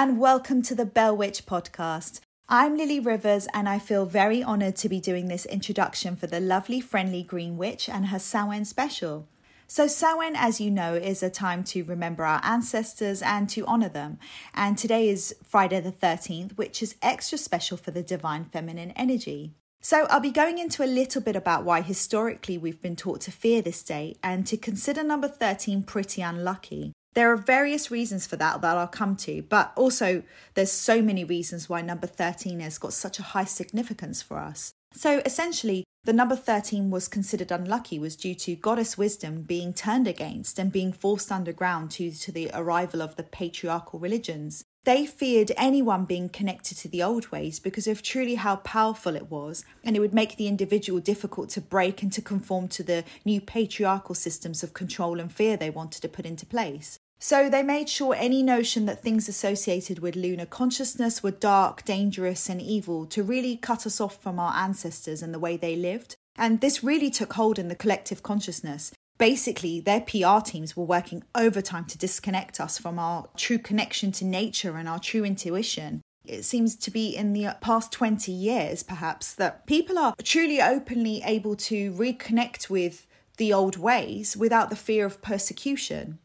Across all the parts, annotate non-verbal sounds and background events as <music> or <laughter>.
And welcome to the Bell Witch podcast. I'm Lily Rivers and I feel very honoured to be doing this introduction for the lovely friendly Green Witch and her Samhain special. So, Samhain, as you know, is a time to remember our ancestors and to honour them. And today is Friday the 13th, which is extra special for the divine feminine energy. So, I'll be going into a little bit about why historically we've been taught to fear this day and to consider number 13 pretty unlucky. There are various reasons for that that I'll come to, but also there's so many reasons why number 13 has got such a high significance for us. So essentially, the number 13 was considered unlucky was due to goddess wisdom being turned against and being forced underground due to the arrival of the patriarchal religions. They feared anyone being connected to the old ways because of truly how powerful it was, and it would make the individual difficult to break and to conform to the new patriarchal systems of control and fear they wanted to put into place. So they made sure any notion that things associated with lunar consciousness were dark, dangerous, and evil to really cut us off from our ancestors and the way they lived. And this really took hold in the collective consciousness. Basically, their PR teams were working overtime to disconnect us from our true connection to nature and our true intuition. It seems to be in the past 20 years, perhaps, that people are truly openly able to reconnect with the old ways without the fear of persecution.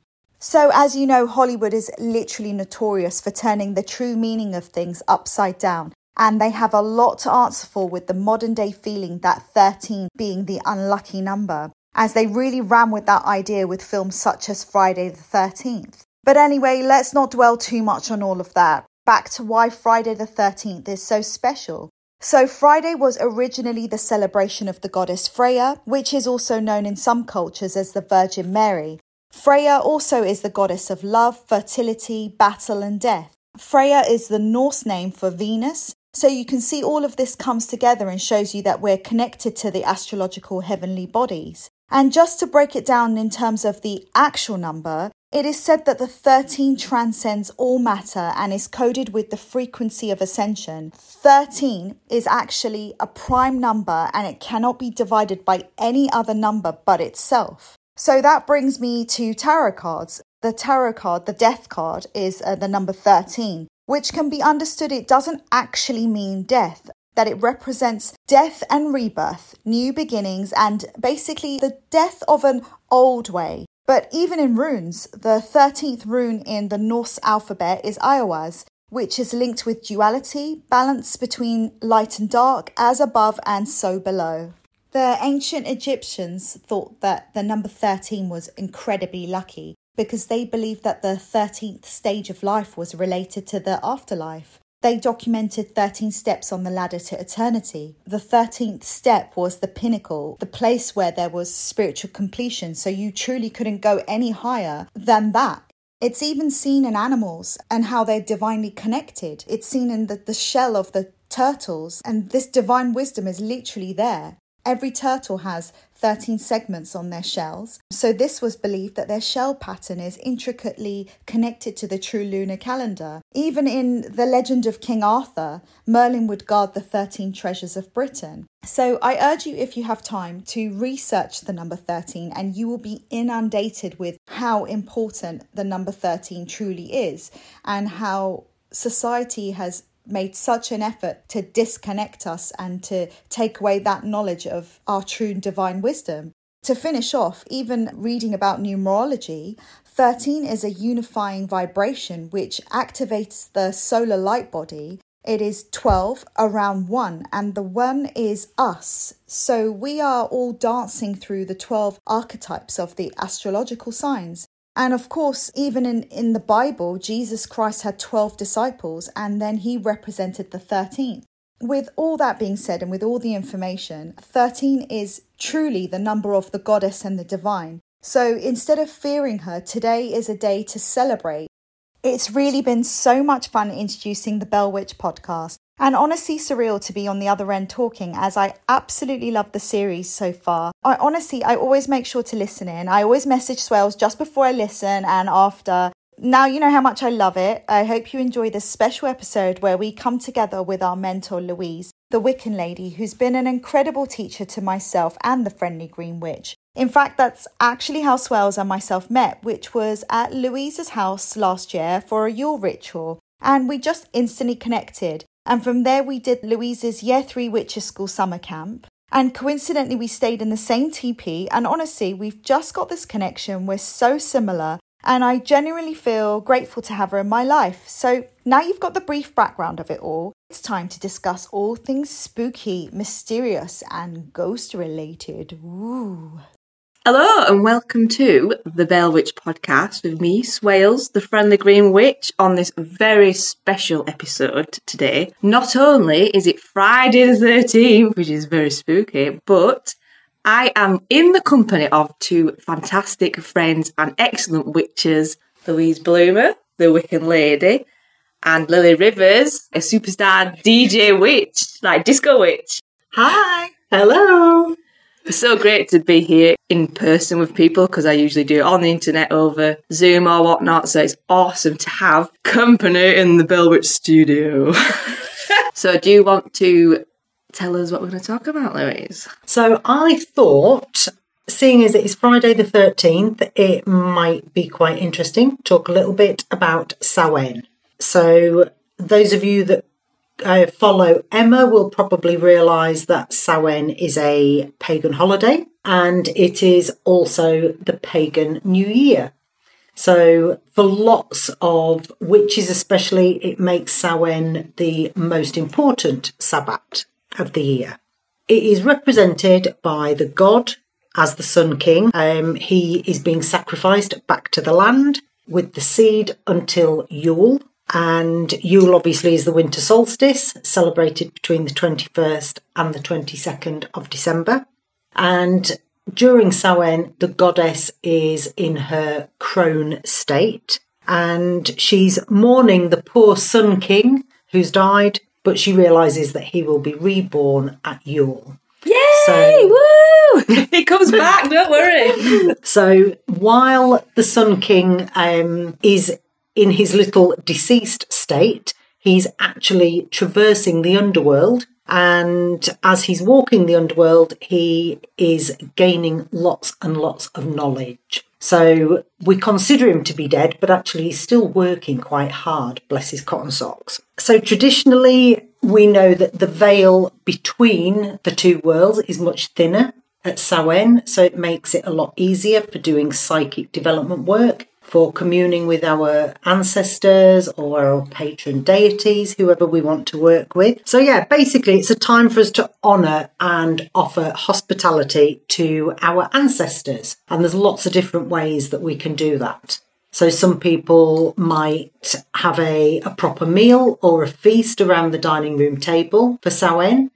So, as you know, Hollywood is literally notorious for turning the true meaning of things upside down. And they have a lot to answer for with the modern day feeling that 13 being the unlucky number, as they really ran with that idea with films such as Friday the 13th. But anyway, let's not dwell too much on all of that. Back to why Friday the 13th is so special. So, Friday was originally the celebration of the goddess Freya, which is also known in some cultures as the Virgin Mary, Freya also is the goddess of love, fertility, battle, and death. Freya is the Norse name for Venus. So you can see all of this comes together and shows you that we're connected to the astrological heavenly bodies. And just to break it down in terms of the actual number, it is said that the 13 transcends all matter and is coded with the frequency of ascension. 13 is actually a prime number and it cannot be divided by any other number but itself. So that brings me to tarot cards. The tarot card, the death card, is uh, the number 13, which can be understood it doesn't actually mean death, that it represents death and rebirth, new beginnings, and basically the death of an old way. But even in runes, the 13th rune in the Norse alphabet is Eihwaz, which is linked with duality, balance between light and dark, as above and so below. The ancient Egyptians thought that the number 13 was incredibly lucky because they believed that the 13th stage of life was related to the afterlife. They documented 13 steps on the ladder to eternity. The 13th step was the pinnacle, the place where there was spiritual completion, so you truly couldn't go any higher than that. It's even seen in animals and how they're divinely connected. It's seen in the, the shell of the turtles, and this divine wisdom is literally there. Every turtle has 13 segments on their shells, so this was believed that their shell pattern is intricately connected to the true lunar calendar. Even in the legend of King Arthur, Merlin would guard the 13 treasures of Britain. So I urge you, if you have time, to research the number 13 and you will be inundated with how important the number 13 truly is and how society has made such an effort to disconnect us and to take away that knowledge of our true divine wisdom. To finish off, even reading about numerology, 13 is a unifying vibration which activates the solar light body. It is 12 around 1, and the 1 is us. So we are all dancing through the 12 archetypes of the astrological signs. And of course, even in, in the Bible, Jesus Christ had 12 disciples and then he represented the 13th. With all that being said, and with all the information, 13 is truly the number of the goddess and the divine. So instead of fearing her, today is a day to celebrate. It's really been so much fun introducing the Bell Witch podcast. And honestly, surreal to be on the other end talking as I absolutely love the series so far. I honestly, I always make sure to listen in. I always message Swailes just before I listen and after. Now you know how much I love it. I hope you enjoy this special episode where we come together with our mentor Louise, the Wiccan lady, who's been an incredible teacher to myself and the Friendly Green Witch. In fact, that's actually how Swailes and myself met, which was at Louise's house last year for a Yule ritual. And we just instantly connected. And from there, we did Louise's Year 3 Witches School summer camp. And coincidentally, we stayed in the same TP. And honestly, we've just got this connection. We're so similar. And I genuinely feel grateful to have her in my life. So now you've got the brief background of it all, it's time to discuss all things spooky, mysterious, and ghost related. Ooh. Hello and welcome to the Bell Witch podcast with me, Swailes, the friendly green witch, on this very special episode today. Not only is it Friday the 13th, which is very spooky, but I am in the company of two fantastic friends and excellent witches, Louise Bloomer, the Wiccan Lady, and Lily Rivers, a superstar DJ witch, like disco witch. Hi. Hello. It's so great to be here in person with people because I usually do it on the internet over Zoom or whatnot. So it's awesome to have company in the Bellwitch studio. <laughs> so, do you want to tell us what we're going to talk about, Louise? So, I thought, seeing as it is Friday the 13th, it might be quite interesting to talk a little bit about Samhain. So, those of you that uh, follow Emma will probably realise that Samhain is a pagan holiday and it is also the pagan New Year. So, for lots of witches, especially, it makes Samhain the most important Sabbat of the year. It is represented by the god as the Sun King. Um, he is being sacrificed back to the land with the seed until Yule. And Yule obviously is the winter solstice, celebrated between the 21st and the 22nd of December. And during Samhain, the goddess is in her crone state and she's mourning the poor Sun King who's died, but she realizes that he will be reborn at Yule. Yay! So, Woo! <laughs> <laughs> he comes back, don't worry. so while the Sun King um, is in his little deceased state, he's actually traversing the underworld. And as he's walking the underworld, he is gaining lots and lots of knowledge. So we consider him to be dead, but actually he's still working quite hard, bless his cotton socks. So traditionally, we know that the veil between the two worlds is much thinner at Samhain, so it makes it a lot easier for doing psychic development work for communing with our ancestors or our patron deities, whoever we want to work with. So, yeah, basically, it's a time for us to honour and offer hospitality to our ancestors. And there's lots of different ways that we can do that. So, some people might have a, a proper meal or a feast around the dining room table for Samhain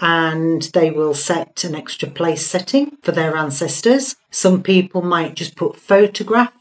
and they will set an extra place setting for their ancestors. Some people might just put photographs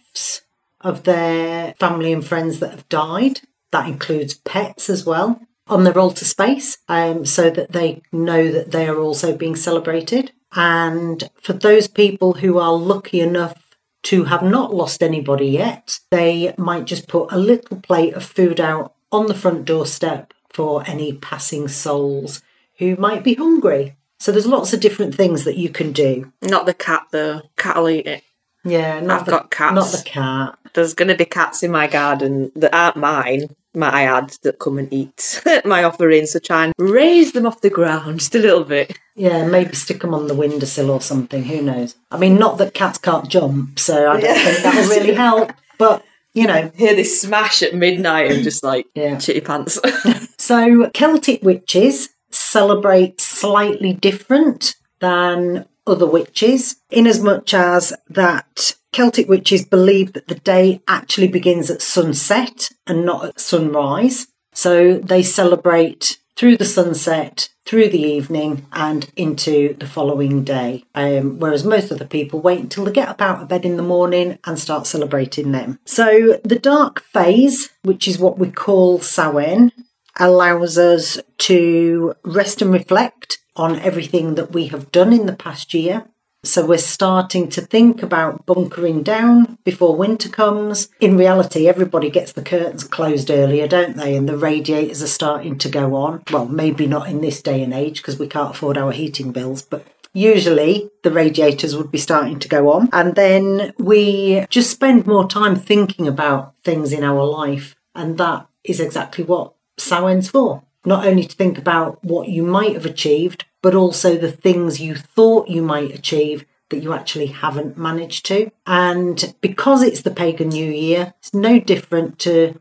of their family and friends that have died. That includes pets as well on their altar space um, so that they know that they are also being celebrated. And for those people who are lucky enough to have not lost anybody yet, they might just put a little plate of food out on the front doorstep for any passing souls who might be hungry. So there's lots of different things that you can do. Not the cat though. Cat'll eat it. Yeah, not I've the, got cats. Not the cat. There's going to be cats in my garden that aren't mine, my ads that come and eat <laughs> my offerings. So try and raise them off the ground just a little bit. Yeah, maybe stick them on the windowsill or something. Who knows? I mean, not that cats can't jump, so I don't Yeah. think that'll really help. But you know, <laughs> Hear this smash at midnight and just like Yeah. chitty pants. <laughs> so Celtic witches celebrate slightly different than other witches, in as much as that Celtic witches believe that the day actually begins at sunset and not at sunrise. So they celebrate through the sunset, through the evening, and into the following day. Um, whereas most other people wait until they get up out of bed in the morning and start celebrating them. So the dark phase, which is what we call Samhain, allows us to rest and reflect on everything that we have done in the past year. So we're starting to think about bunkering down before winter comes. In reality, everybody gets the curtains closed earlier, don't they? And the radiators are starting to go on. Well, maybe not in this day and age because we can't afford our heating bills, but usually the radiators would be starting to go on. And then we just spend more time thinking about things in our life. And that is exactly what Samhain's for. Not only to think about what you might have achieved, but also the things you thought you might achieve that you actually haven't managed to. And because it's the pagan new year, it's no different to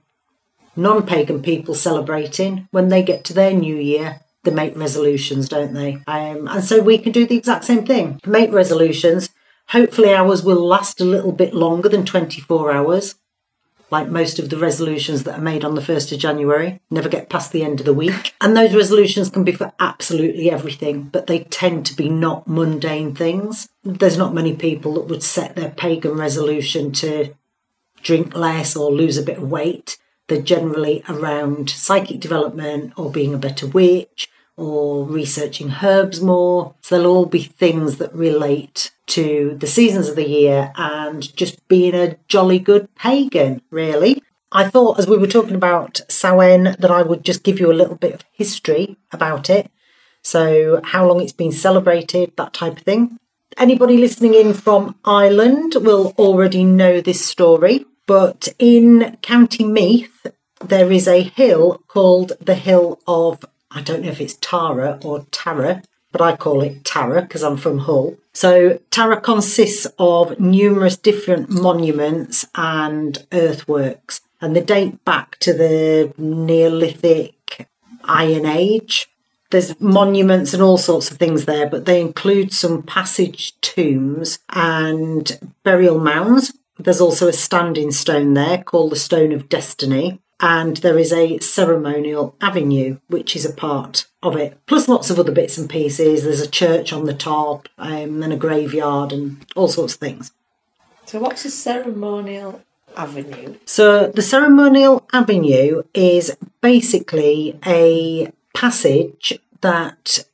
non pagan people celebrating when they get to their new year. They make resolutions, don't they? Um, and so we can do the exact same thing. Make resolutions. Hopefully, ours will last a little bit longer than 24 hours like most of the resolutions that are made on the 1st of January, never get past the end of the week. <laughs> And those resolutions can be for absolutely everything, but they tend to be not mundane things. There's not many people that would set their pagan resolution to drink less or lose a bit of weight. They're generally around psychic development or being a better witch or researching herbs more. So they'll all be things that relate to the seasons of the year and just being a jolly good pagan, really. I thought as we were talking about Samhain that I would just give you a little bit of history about it. So, how long it's been celebrated, that type of thing. Anybody listening in from Ireland will already know this story, but in County Meath, there is a hill called the Hill of I don't know if it's Tara or Tara, but I call it Tara because I'm from Hull. So Tara consists of numerous different monuments and earthworks, and they date back to the Neolithic Iron Age. There's monuments and all sorts of things there, but they include some passage tombs and burial mounds. There's also a standing stone there called the Stone of Destiny and there is a ceremonial avenue which is a part of it. Plus lots of other bits and pieces. There's a church on the top um, and a graveyard and all sorts of things. So what's a ceremonial avenue? So the ceremonial avenue is basically a passage that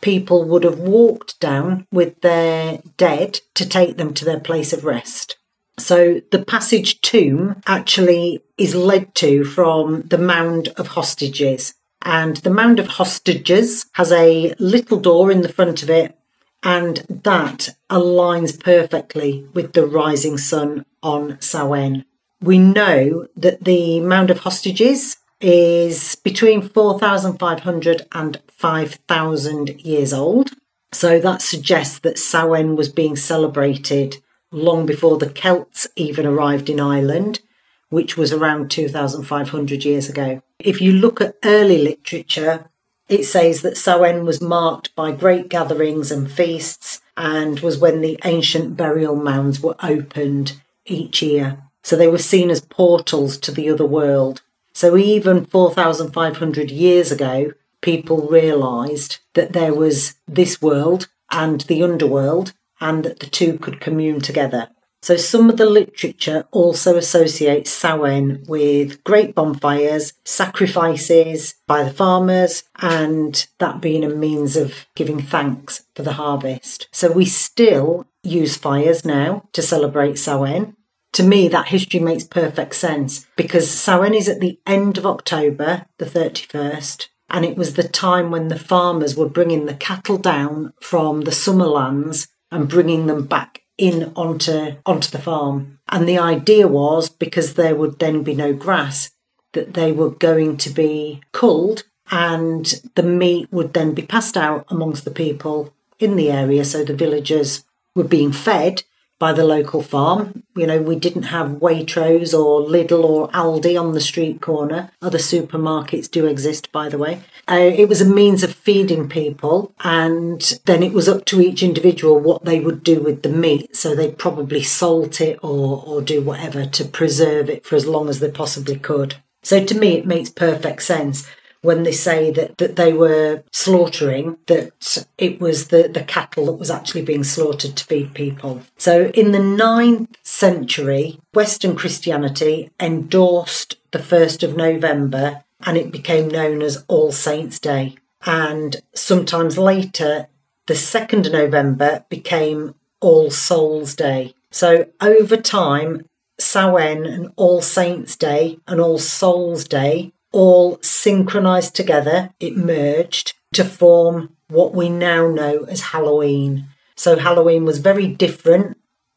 people would have walked down with their dead to take them to their place of rest so the passage tomb actually is led to from the Mound of Hostages. And the Mound of Hostages has a little door in the front of it, and that aligns perfectly with the rising sun on Samhain. We know that the Mound of Hostages is between 4,500 and 5,000 years old. So that suggests that Samhain was being celebrated long before the Celts even arrived in Ireland, which was around 2,500 years ago. If you look at early literature, it says that Samhain was marked by great gatherings and feasts and was when the ancient burial mounds were opened each year. So they were seen as portals to the other world. So even 4,500 years ago, people realised that there was this world and the underworld, and that the two could commune together. So some of the literature also associates Samhain with great bonfires, sacrifices by the farmers, and that being a means of giving thanks for the harvest. So we still use fires now to celebrate Samhain. To me, that history makes perfect sense because Samhain is at the end of October, the 31st, and it was the time when the farmers were bringing the cattle down from the summer lands and bringing them back in onto onto the farm. And the idea was because there would then be no grass that they were going to be culled and the meat would then be passed out amongst the people in the area so the villagers were being fed by the local farm. You know, we didn't have Waitrose or Lidl or Aldi on the street corner. Other supermarkets do exist, by the way. Uh, it was a means of feeding people, and then it was up to each individual what they would do with the meat. So they'd probably salt it or, or do whatever to preserve it for as long as they possibly could. So to me, it makes perfect sense when they say that, that they were slaughtering, that it was the, the cattle that was actually being slaughtered to feed people. So in the ninth century, Western Christianity endorsed the 1st of November and it became known as All Saints' Day. And sometimes later, the 2nd of November became All Souls' Day. So over time, Samhain and All Saints' Day and All Souls' Day all synchronized together, it merged to form what we now know as Halloween. So Halloween was very different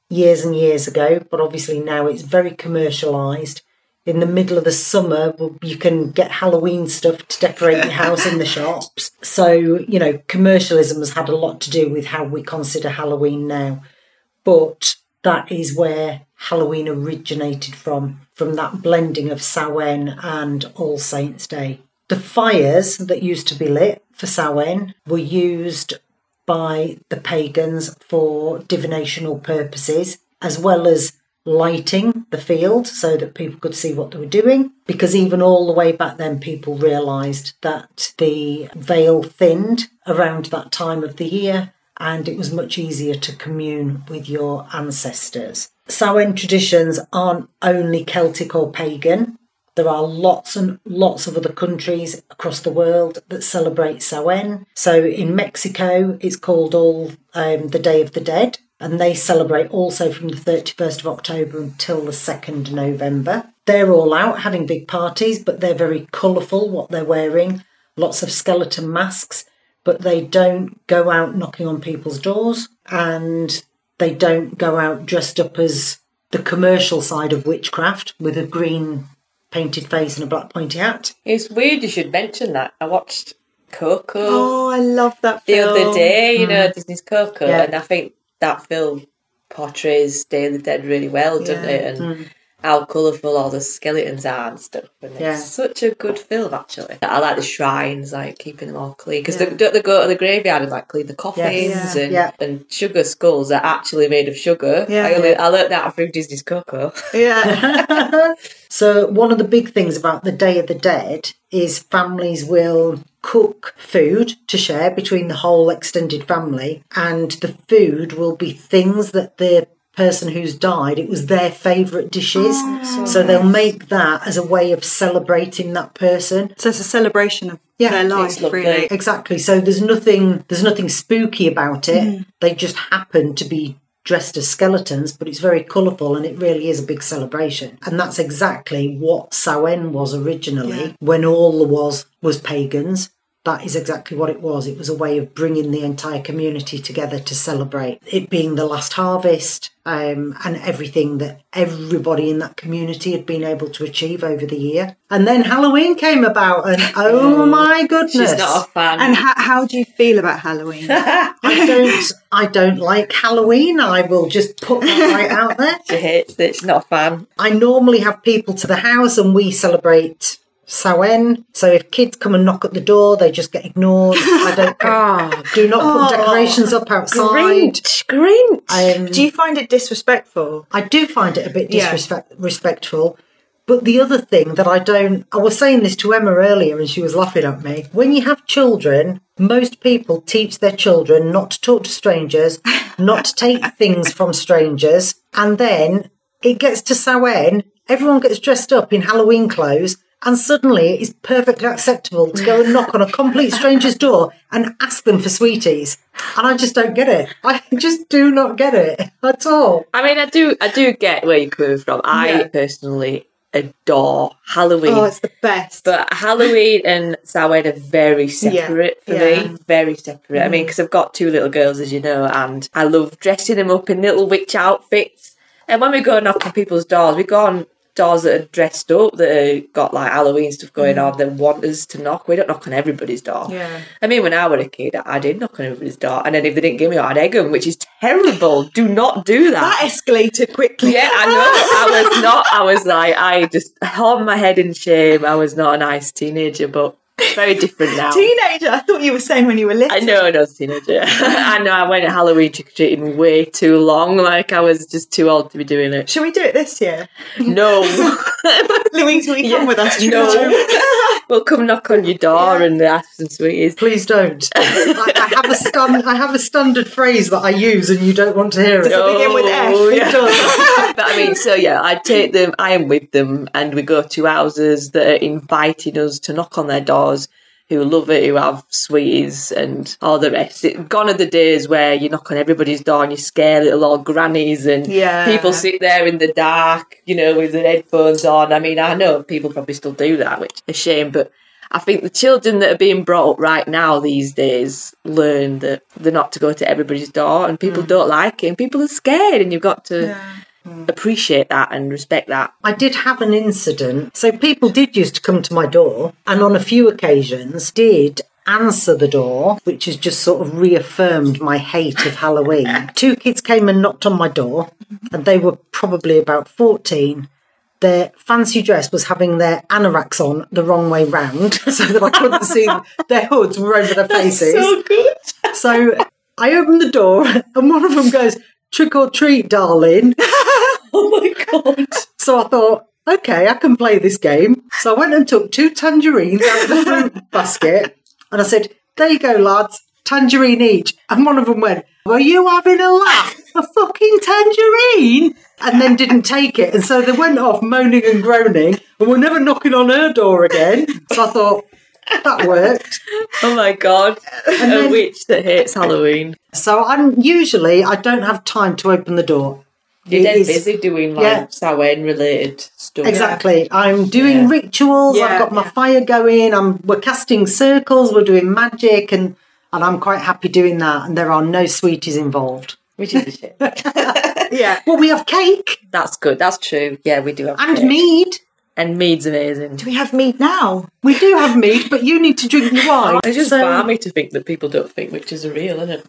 years and years ago, but obviously now it's very commercialised. In the middle of the summer, you can get Halloween stuff to decorate your house in the <laughs> shops. So, you know, commercialism has had a lot to do with how we consider Halloween now. But that is where Halloween originated from, from that blending of Samhain and All Saints' Day. The fires that used to be lit for Samhain were used by the pagans for divinational purposes, as well as lighting the field so that people could see what they were doing. Because even all the way back then, people realised that the veil thinned around that time of the year and it was much easier to commune with your ancestors. Samhain traditions aren't only Celtic or pagan. There are lots and lots of other countries across the world that celebrate Samhain. So in Mexico, it's called all um, the Day of the Dead, and they celebrate also from the 31st of October until the 2nd November. They're all out having big parties, but they're very colourful what they're wearing, lots of skeleton masks, but they don't go out knocking on people's doors and they don't go out dressed up as the commercial side of witchcraft with a green painted face and a black pointy hat. It's weird you should mention that. I watched Coco Oh, I love that the other day, you know, mm. Disney's Coco, Yeah. and I think that film portrays Day of the Dead really well, doesn't it? And mm. How colourful all the skeletons are and stuff. And Yeah. it's such a good film, actually. I like the shrines, like keeping them all clean. Because Yeah. they, they go to the graveyard and like clean the coffins Yes. and, Yeah. and sugar skulls are actually made of sugar. Yeah. I, only, I learnt that through Disney's Coco. <laughs> Yeah. <laughs> So, one of the big things about the Day of the Dead is families will cook food to share between the whole extended family, and the food will be things that the person who's died, it was their favourite dishes. so, they'll make that as a way of celebrating that person. so it's a celebration of Yeah, their life, really. Exactly. So there's nothing there's nothing spooky about it. Mm. They just happen to be dressed as skeletons, but it's very colourful and it really is a big celebration. And that's exactly what Samhain was originally Yeah. when all there was was pagans. That is exactly what it was. It was a way of bringing the entire community together to celebrate it being the last harvest um, and everything that everybody in that community had been able to achieve over the year. And then Halloween came about, and <laughs> oh my goodness! She's not a fan. And how, how do you feel about Halloween? <laughs> I don't I don't like Halloween. I will just put that right out there. <laughs> she hates it. She's not a fan. I normally have people to the house and we celebrate Samhain. So if kids come and knock at the door, they just get ignored. I don't <laughs> put, do not put decorations up outside. Grinch, Grinch. Um, do you find it disrespectful? I do find it a bit Yeah. But the other thing that I don't, I was saying this to Emma earlier and she was laughing at me. When you have children, most people teach their children not to talk to strangers, not to take <laughs> things from strangers. And then it gets to Samhain, everyone gets dressed up in Halloween clothes. And suddenly it's perfectly acceptable to go and knock on a complete stranger's door and ask them for sweeties. And I just don't get it. I <laughs> just do not get it at all. I mean, I do, I do get where you're coming from. I Yeah. personally adore Halloween. Oh, it's the best. But Halloween and Samhain are very separate for yeah. Mm. me. Very separate. I mean, because I've got two little girls, as you know, and I love dressing them up in little witch outfits. And when we go knock on people's doors, we go on doors that are dressed up, that have got like Halloween stuff going on, that want us to knock. We don't knock on everybody's door. Mm. Yeah. I mean, when I was a kid, I did knock on everybody's door. And then if they didn't give me, I'd egg them, which is terrible. Do not do that. that escalated quickly. yeah, I know. I was not. I was like, I just held my head in shame. I was not a nice teenager, but very different now. Teenager. I thought you were saying when you were little. I know, I was a teenager. <laughs> I know. I went at Halloween trick or treating way too long. Like I was just too old to be doing it. Should we do it this year? No, <laughs> Louise, will you come with us? no. <laughs> we'll come knock on your door and ask some sweeties. Please don't. I, I have a stand, I have a standard phrase that I use, and you don't want to hear it. Does it oh, begin with F? Oh, It does. but I mean, so yeah, I take them, I am with them, and we go to houses that are inviting us to knock on their Who love it, who have sweeties and all the rest. It, gone are the days where you knock on everybody's door and you scare little old grannies and Yeah. people sit there in the dark, you know, with their headphones on. I mean, I know people probably still do that, which is a shame, but I think the children that are being brought up right now these days learn that they're not to go to everybody's door and people mm. don't like it and people are scared and you've got to Mm. appreciate that and respect that. I did have an incident. So people did used to come to my door, and on a few occasions did answer the door, which has just sort of reaffirmed my hate of Halloween. <laughs> Two kids came and knocked on my door, and they were probably about 14. Their fancy dress was having their anoraks on the wrong way round, <laughs> so that I couldn't see their hoods were over their faces. so good. So I opened the door, and one of them goes, Trick or treat, darling. <laughs> <laughs> Oh my god. So I thought, okay, I can play this game. So I went and took two tangerines out of the fruit <laughs> basket and I said, there you go, lads, tangerine each. And one of them went, were you having a laugh? A fucking tangerine? And then didn't take it. And so they went off moaning and groaning and were never knocking on her door again. So I thought, that worked. Oh my god. a then- witch that hates Halloween. So I'm usually, I don't have time to open the door. You're dead is- busy doing like yeah. Samhain related stuff. Exactly. I'm doing Yeah. rituals. Yeah, I've got my yeah. fire going. I'm we're casting circles. We're doing magic, and and I'm quite happy doing that. And there are no sweeties involved. Which is a shame. <laughs> Yeah. Well, we have cake That's good. That's true. Yeah, we do have and cake. mead. And mead's amazing. Do we have mead now? We do have mead, but you need to drink your <laughs> oh, wine. It's just So- balmy to think that people don't think witches are real, isn't it?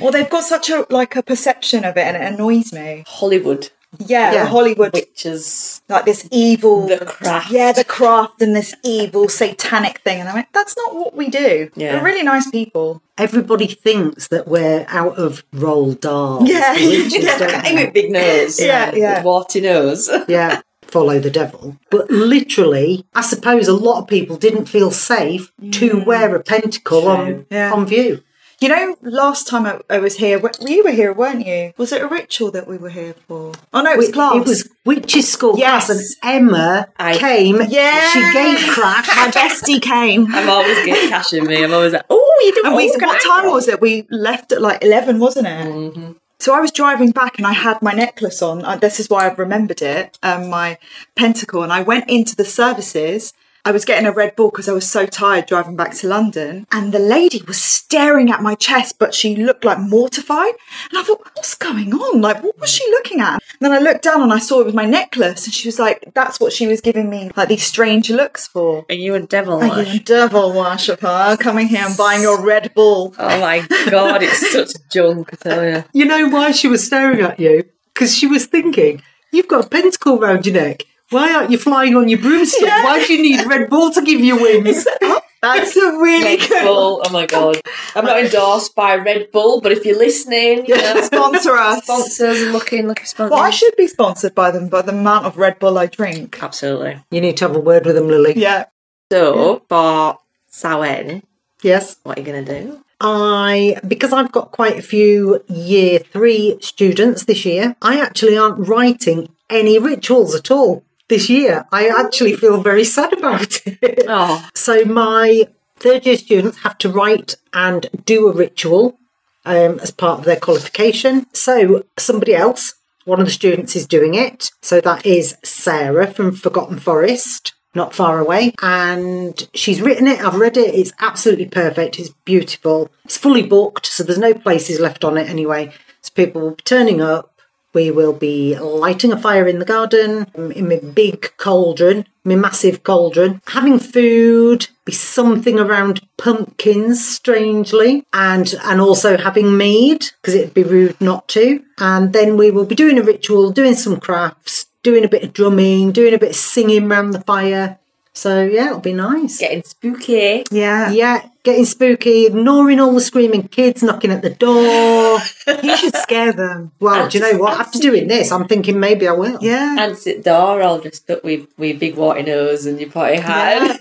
Well, they've got such a like a perception of it, and it annoys me. Hollywood Yeah, Yeah. Hollywood, witches. like this evil, The craft. Yeah, the craft and this evil satanic thing, and I'm like, that's not what we do. Yeah. They're really nice people. Everybody thinks that we're out of Roald Dahl. Yeah. <laughs> Yeah. Guy with big nose. Yeah, yeah. With warty nose. <laughs> yeah, follow the devil. But literally, I suppose a lot of people didn't feel safe to wear a pentacle on, Mm. Yeah. on view. You know, last time I, I was here, wh- you were here, weren't you? Was it a ritual that we were here for? Oh no, it was It- class. It was witches school Yes. class, and Emma I- came. Yeah. she gate crashed. My <laughs> bestie came. I'm always getting cash in me. I'm always like, oh, you do And we, what time was it? We left at like 11, wasn't it? So I was driving back and I had my necklace on. This is why I've remembered it, um, my pentacle. And I went into the services. I was getting a Red Bull because I was so tired driving back to London. And the lady was staring at my chest, but she looked like mortified. And I thought, what's going on? Like, what was she looking at? And then I looked down and I saw it was my necklace. And she was like, that's what she was giving me, like these strange looks for. Are you a devil? Are you a devil worshipper coming here and buying your Red Bull? Oh my god, it's such junk, I tell you. You know why she was staring at you? Because she was thinking, you've got a pentacle round your neck. Why aren't you flying on your broomstick? Yeah. Why do you need Red Bull to give you wings? <laughs> That's a really Red good Bull. Oh my god. I'm not endorsed by Red Bull, but if you're listening, you know, <laughs> sponsor us. sponsors are looking, looking sponsors. Well, I should be sponsored by them by the amount of Red Bull I drink. Absolutely. you need to have a word with them, Lily. Yeah. So, for Samhain, Yes. what are you going to do? I, because I've got quite a few year three students this year, I actually aren't writing any rituals at all this year. I actually feel very sad about it. Oh, <laughs> So my third year students have to write and do a ritual um, as part of their qualification. So somebody else, one of the students is doing it. So that is Sarah from Forgotten Forest, not far away. And she's written it, I've read it, it's absolutely perfect, it's beautiful. It's fully booked, so there's no places left on it anyway. So people will be turning up. We will be lighting a fire in the garden in my big cauldron, my massive cauldron, having food, be something around pumpkins, strangely, and and also having mead because it'd be rude not to. And then we will be doing a ritual, doing some crafts, doing a bit of drumming, doing a bit of singing around the fire. So yeah, it'll be nice. getting spooky. Yeah. Yeah, getting spooky, ignoring all the screaming kids knocking at the door. <laughs> You should scare them. Well, do you know what? After doing this, I'm thinking maybe I will. Yeah. Answer the door all dressed up with, with big white nose and your potty hat.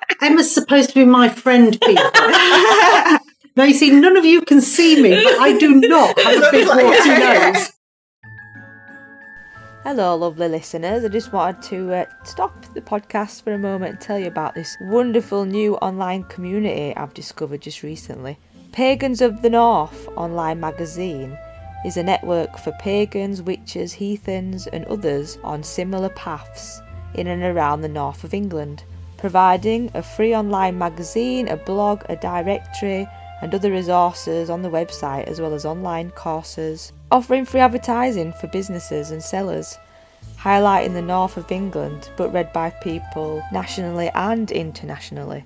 <laughs> Emma's supposed to be my friend, people. <laughs> now, you see, none of you can see me, but I do not have a big warty nose. Hello, lovely listeners. I just wanted to uh, stop the podcast for a moment and tell you about this wonderful new online community I've discovered just recently. Pagans of the North online magazine is a network for pagans, witches, heathens, and others on similar paths in and around the north of England. providing a free online magazine, a blog, a directory, and other resources on the website, as well as online courses, offering free advertising for businesses and sellers, highlighting the north of England but read by people nationally and internationally.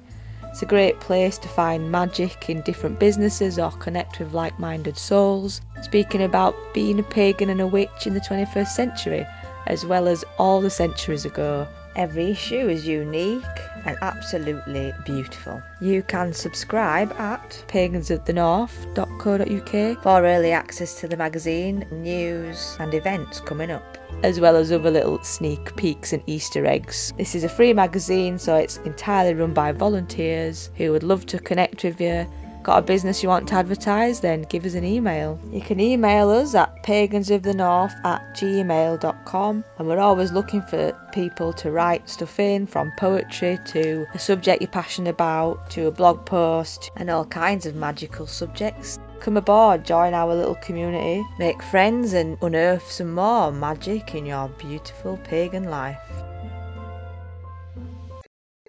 It's a great place to find magic in different businesses or connect with like minded souls, speaking about being a pagan and a witch in the 21st century, as well as all the centuries ago. Every issue is unique and absolutely beautiful. You can subscribe at pagansofthenorth.co.uk for early access to the magazine, news, and events coming up as well as other little sneak peeks and Easter eggs. This is a free magazine, so it's entirely run by volunteers who would love to connect with you. Got a business you want to advertise? Then give us an email. You can email us at pagansofthenorth at gmail.com, and we're always looking for people to write stuff in from poetry to a subject you're passionate about to a blog post and all kinds of magical subjects. Come aboard, join our little community, make friends, and unearth some more magic in your beautiful pagan life.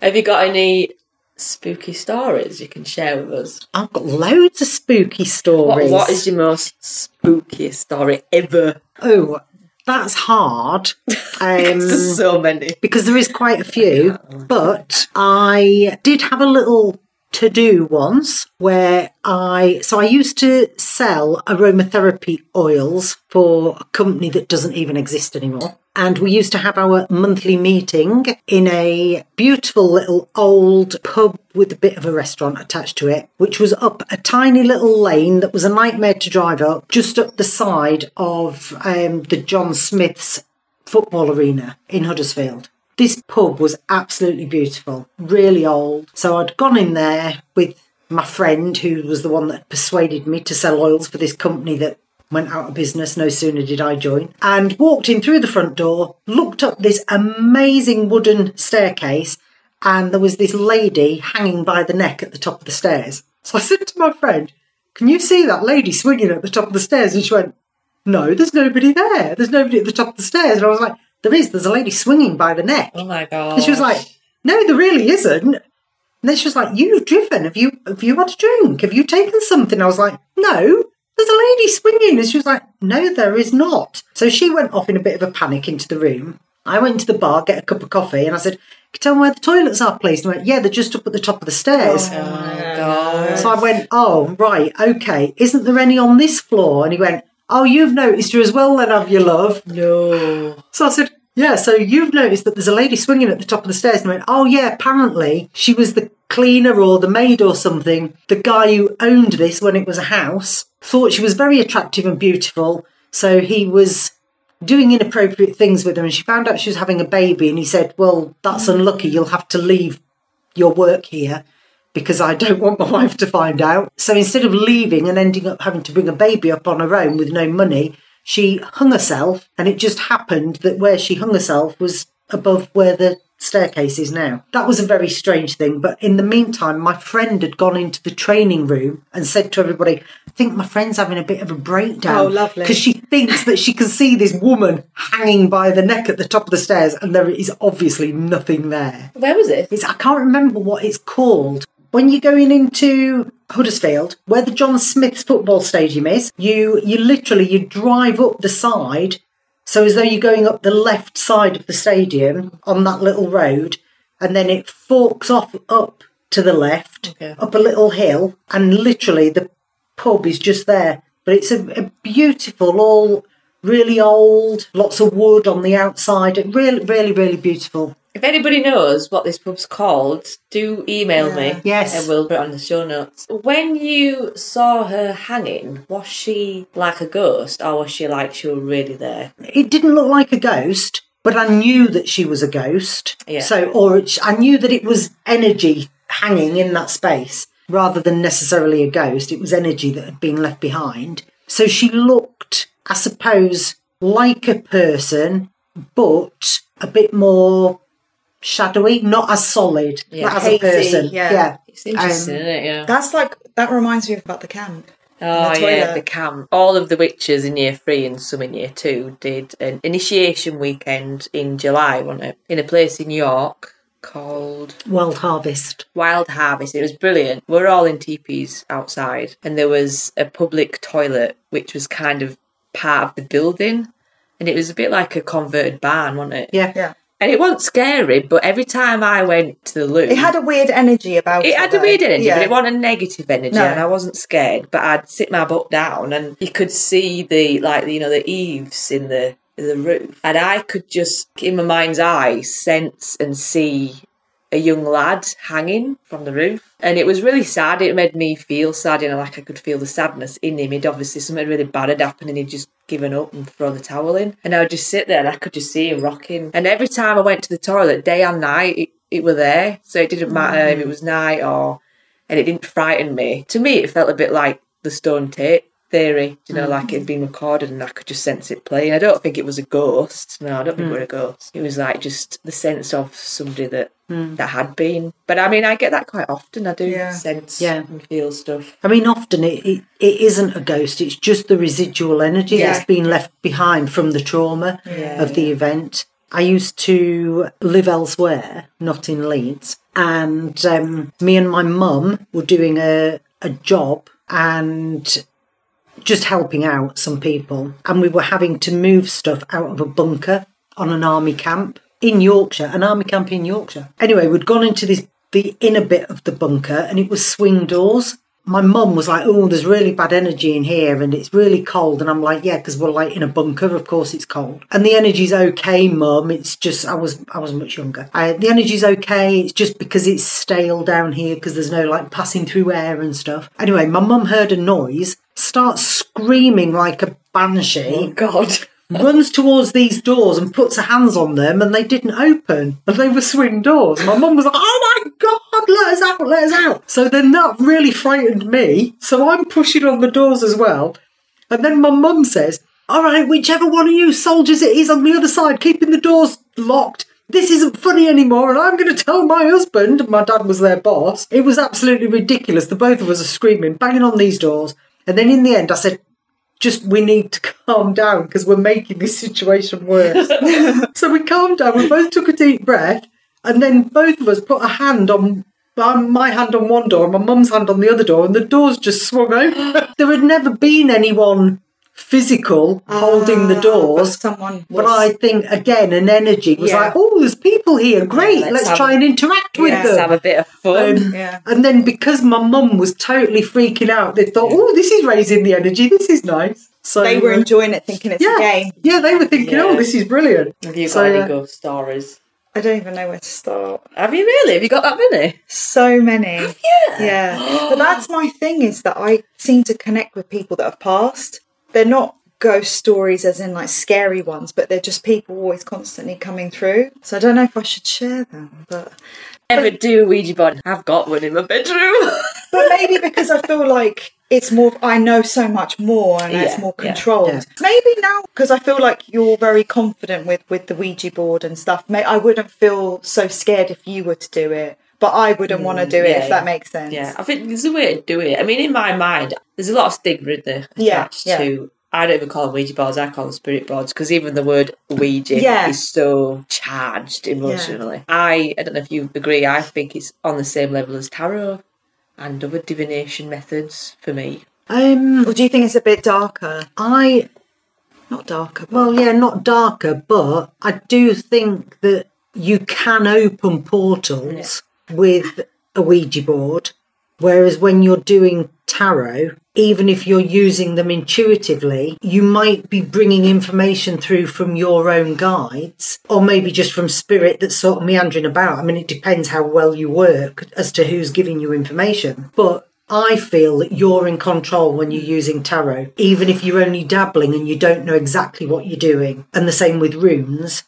Have you got any spooky stories you can share with us? I've got loads of spooky What, stories. what is your most spookiest story ever? Oh, that's hard. <laughs> Um, There's so many. because there is quite a few. But I did have a little to do once where I so I used to sell aromatherapy oils for a company that doesn't even exist anymore. And we used to have our monthly meeting in a beautiful little old pub with a bit of a restaurant attached to it, which was up a tiny little lane that was a nightmare to drive up, just up the side of um, the John Smith's football arena in Huddersfield. This pub was absolutely beautiful, really old. So I'd gone in there with my friend, who was the one that persuaded me to sell oils for this company that went out of business. No sooner did I join, and walked in through the front door, looked up this amazing wooden staircase, and there was this lady hanging by the neck at the top of the stairs. So I said to my friend, Can you see that lady swinging at the top of the stairs? And she went, No, there's nobody there. There's nobody at the top of the stairs. And I was like, There is. There's a lady swinging by the neck. Oh my god. And she was like, No, there really isn't. And then she was like, You've driven. Have you have you had a drink? Have you taken something? I was like, No, there's a lady swinging. And she was like, No, there is not. So she went off in a bit of a panic into the room. I went to the bar, get a cup of coffee, and I said, Can you tell me where the toilets are, please? And he went, Yeah, they're just up at the top of the stairs. Oh my god. So I went, Oh, right, okay. Isn't there any on this floor? And he went, Oh, you've noticed her as well, then, have you, love? No. So I said, Yeah, so you've noticed that there's a lady swinging at the top of the stairs. And I went, Oh, yeah, apparently she was the cleaner or the maid or something. The guy who owned this when it was a house thought she was very attractive and beautiful. So he was doing inappropriate things with her. And she found out she was having a baby. And he said, Well, that's hmm. unlucky. You'll have to leave your work here because I don't want my <laughs> wife to find out. So instead of leaving and ending up having to bring a baby up on her own with no money, she hung herself. And it just happened that where she hung herself was above where the staircase is now. That was a very strange thing. But in the meantime, my friend had gone into the training room and said to everybody, I think my friend's having a bit of a breakdown. Oh, lovely. Because she thinks that she can see this woman hanging by the neck at the top of the stairs, and there is obviously nothing there. Where was it? It's I can't remember what it's called. When you're going into Huddersfield, where the John Smith's football stadium is, you you literally you drive up the side, so as though you're going up the left side of the stadium on that little road, and then it forks off up to the left, Okay. up a little hill, and literally the pub is just there. But it's a, a beautiful, all really old, lots of wood on the outside. Really, really, really beautiful. If anybody knows what this pub's called, do email me. Yes. And we'll put it on the show notes. When you saw her hanging, was she like a ghost or was she like she was really there? it didn't look like a ghost, but I knew that she was a ghost. Yeah. So, or it, I knew that it was energy hanging in that space rather than necessarily a ghost. It was energy that had been left behind. So she looked, I suppose, like a person, but a bit more shadowy, not as solid Yeah. as Hazy, a person. yeah. It's interesting, Um, isn't it? Yeah. That's like that reminds me of about the camp. Oh the yeah, the camp. All of the witches in year three and some in year two did an initiation weekend in July, wasn't it? In a place in York called Wild Harvest. Wild Harvest. It was brilliant. We're all in teepees outside, and there was a public toilet which was kind of part of the building, and it was a bit like a converted barn, wasn't it? Yeah. Yeah. And it wasn't scary, but every time I went to the loo, It had a weird energy about it. it had a weird energy, Yeah. but it wasn't a negative energy, No. and I wasn't scared. But I'd sit my butt down, and you could see the like you know the eaves in the the roof, and I could just in my mind's eye sense and see a young lad hanging from the roof, and it was really sad. It made me feel sad, you know, like I could feel the sadness in him. He'd obviously something really bad had happened, and he'd just given up and thrown the towel in, and I would just sit there and I could just see him rocking. And every time I went to the toilet, day and night, it, it were there, so it didn't matter if it mm. was night or, and it didn't frighten me. To me, it felt a bit like the stone tape theory, you know, like it had mm. been recorded and I could just sense it playing. I don't think it was a ghost. No, I don't think it was a mm. ghost. It was like just the sense of somebody that mm. that had been. But I mean, I get that quite often. I do Yeah. sense Yeah. and feel stuff. I mean, often it, it, it isn't a ghost, it's just the residual energy Yeah. that's been left behind from the trauma Yeah. of the event. I used to live elsewhere, not in Leeds, and um, me and my mum were doing a, a job and just helping out some people. And we were having to move stuff out of a bunker on an army camp in Yorkshire, an army camp in Yorkshire. Anyway, we'd gone into this the inner bit of the bunker and it was swing doors. My mum was like, "Oh, there's really bad energy in here, and it's really cold." And I'm like, "Yeah, because we're like in a bunker. Of course, it's cold." And the energy's okay, mum. It's just I was I was much younger. I, the energy's okay. It's just because it's stale down here because there's no like passing through air and stuff. Anyway, my mum heard a noise, starts screaming like a banshee Oh, God. runs towards these doors and puts her hands on them, and they didn't open, and they were swing doors. My mum was like, "Oh my god, let us out, let us out!" So then that really frightened me. So I'm pushing on the doors as well, and then my mum says, "All right, whichever one of you soldiers it is on the other side, keeping the doors locked." This isn't funny anymore, and I'm going to tell my husband. My dad was their boss. It was absolutely ridiculous. The both of us are screaming, banging on these doors. And then in the end, I said, just we need to <laughs> calm down because we're making this situation worse. <laughs> so we calmed down. We both took a deep breath, and then both of us put a hand on my hand on one door and my mum's hand on the other door, and the doors just swung open. <gasps> there had never been anyone physical holding the Ah, doors. but someone But I think again, an energy was Yeah. like, "Oh, there's people here. Great, let's let's, have- try and interact with Yeah. them." Let's have a bit of fun. Um, Yeah. And then because my mum was totally freaking out, they thought, "Oh, this is raising the energy. This is nice." So They were uh, enjoying it, thinking it's yeah, a game. yeah, they were thinking, Yeah. "Oh, this is brilliant." Have you got So, any uh, ghost stories? I don't even know where to start. Have you really? Have you got that many? So many. Yeah. But that's my thing is that I seem to connect with people that have passed. They're not ghost stories as in like scary ones, but they're just people always constantly coming through. So I don't know if I should share them, but Ever do a Ouija board? I've got one in my bedroom. <laughs> but maybe because I feel like it's more I know so much more and it's Yeah, more yeah, controlled. yeah. Maybe now because I feel like you're very confident with with the Ouija board and stuff. May I wouldn't feel so scared if you were to do it, but I wouldn't want to do it yeah, if that makes sense. Yeah, I think there's a way to do it. I mean, in my mind, there's a lot of stigma in there Yeah, attached yeah. to. I don't even call them Ouija boards. I call them spirit boards because even the word Ouija Yeah. is so charged emotionally. I, I don't know if you agree. I think it's on the same level as tarot and other divination methods for me. Um, Or do you think it's a bit darker? I Not darker, well, yeah, not darker, but I do think that you can open portals with a Ouija board, whereas when you're doing tarot, even if you're using them intuitively, you might be bringing information through from your own guides, or maybe just from spirit that's sort of meandering about. I mean, it depends how well you work as to who's giving you information, but. I feel that you're in control when you're using tarot, even if you're only dabbling and you don't know exactly what you're doing. And the same with runes.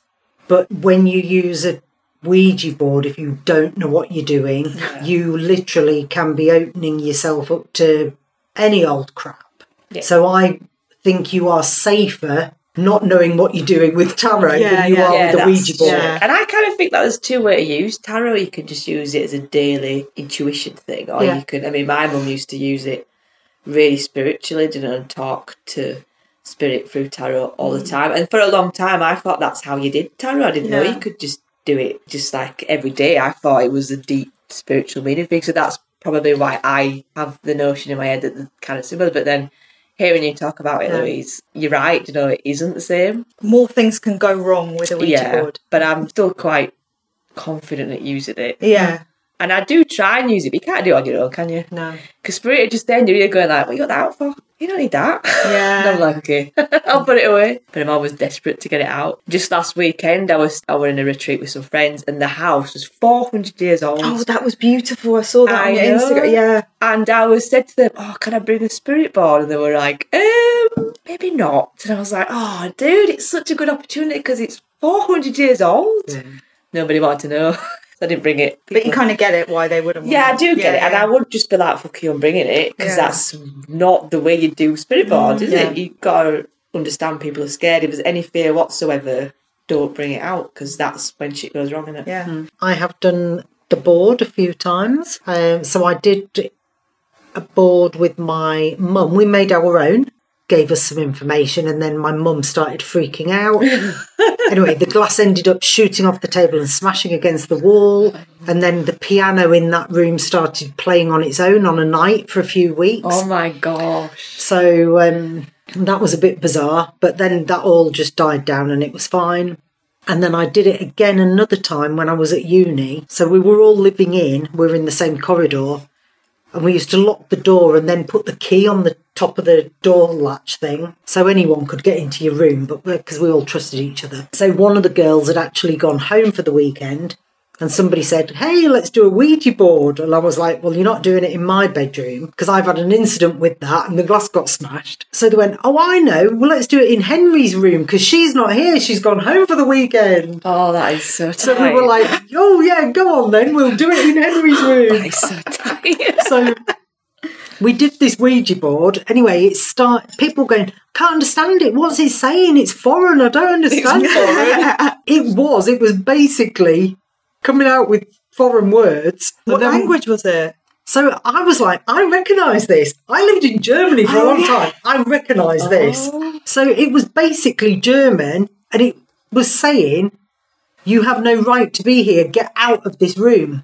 But when you use a Ouija board, if you don't know what you're doing, you literally can be opening yourself up to any old crap. Yeah. So I think you are safer not knowing what you're doing with tarot Yeah, than you yeah. are Yeah, with a that's Ouija board. Yeah. And I kind of think that there's two ways to use tarot. You can just use it as a daily intuition thing, or Yeah. you can. I mean, my mum used to use it really spiritually, you know, and talk to spirit through tarot all Mm. the time. And for a long time, I thought that's how you did tarot. I didn't know you could just do it just like every day. I thought it was a deep spiritual meaning thing. So that's probably why I have the notion in my head that they're kind of similar. But then hearing you talk about it, Yeah. Louise, you're right. You know, it isn't the same. More things can go wrong with a Ouija yeah, board. but I'm still quite confident at using it. Yeah. And I do try and use it, but you can't do it on your own, can you? No. Because Spirit just then you're going like, what you got that out for? You don't need that. <laughs> Yeah. and I'm like, okay, I'll put it away. But I'm always desperate to get it out. Just last weekend, I was I was in a retreat with some friends, and the house was 400 years old. Oh, that was beautiful. I saw that I on your know. Instagram. Yeah. And I was said to them, "Oh, can I bring a spirit board?" And they were like, "Um, maybe not." And I was like, "Oh, dude, it's such a good opportunity because it's 400 years old." Nobody wanted to know, <laughs> so I didn't bring it. But you kind of get it why they wouldn't want yeah, I it. do get it, and yeah. I would just be like, "Fuck you, I'm bringing it," because Yeah. that's not the way you do spirit boards, is yeah. it? You gotta understand people are scared. If there's any fear whatsoever, don't bring it out because that's when shit goes wrong, innit? Yeah. I have done the board a few times. Um, so I did a board with my mum. We made our own, gave us some information, and then my mum started freaking out. anyway, the glass ended up shooting off the table and smashing against the wall. And then the piano in that room started playing on its own on a night for a few weeks. Oh my gosh! So um, that was a bit bizarre, but then that all just died down and it was fine. And then I did it again another time when I was at uni. So we were all living in, we were in the same corridor, and we used to lock the door and then put the key on the top of the door latch thing so anyone could get into your room, but because we all trusted each other. So one of the girls had actually gone home for the weekend. And somebody said, Hey, let's do a Ouija board. And I was like, Well, you're not doing it in my bedroom because I've had an incident with that and the glass got smashed. So they went, Oh, I know. Well, let's do it in Henry's room because she's not here. She's gone home for the weekend. Oh, that is so. tight. So we were like, Oh, yeah, go on then. We'll do it in Henry's <laughs> room. is so tight. <laughs> So we did this Ouija board. Anyway, it start people going, Can't understand it. What's it saying? It's foreign. I don't understand it. <laughs> It was. It was basically coming out with foreign words. What then- language was it? So I was like, I recognise this. I lived in Germany for a Oh, long yeah. time. I recognise this. Oh. So it was basically German, and it was saying, "You have no right to be here. Get out of this room."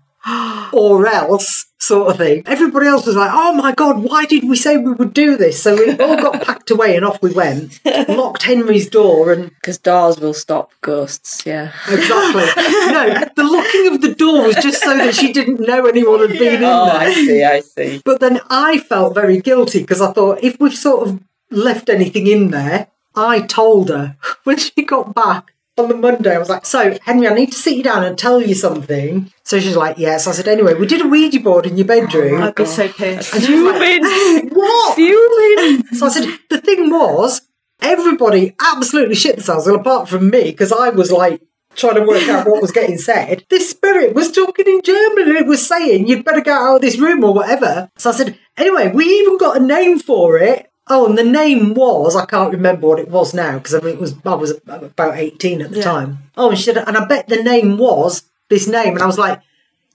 Or else, sort of thing. Everybody else was like, "Oh my god, why did we say we would do this?" So we all got <laughs> packed away and off we went. Locked Henry's door and Because doors will stop ghosts. Yeah. exactly. <laughs> no, the locking of the door was just so that she didn't know anyone had been in Oh, there. I see. I see. But then I felt very guilty because I thought if we've sort of left anything in there, I told her <laughs> when she got back on the Monday, I was like, So, Henry, I need to sit you down and tell you something. So she's like, Yes. I said, Anyway, we did a Ouija board in your bedroom. Oh, I'd be so pissed. and was like, Fuming. <laughs> What? Fuming. So I said, The thing was, everybody absolutely shit themselves, well, apart from me, because I was like, Trying to work out what was getting said. This spirit was talking in German and it was saying, You'd better get out of this room or whatever. So I said, Anyway, we even got a name for it. Oh, and the name was, I can't remember what it was now because I mean, it was, I was about 18 at the Yeah. time. Oh, and she said, and I bet the name was this name. And I was like,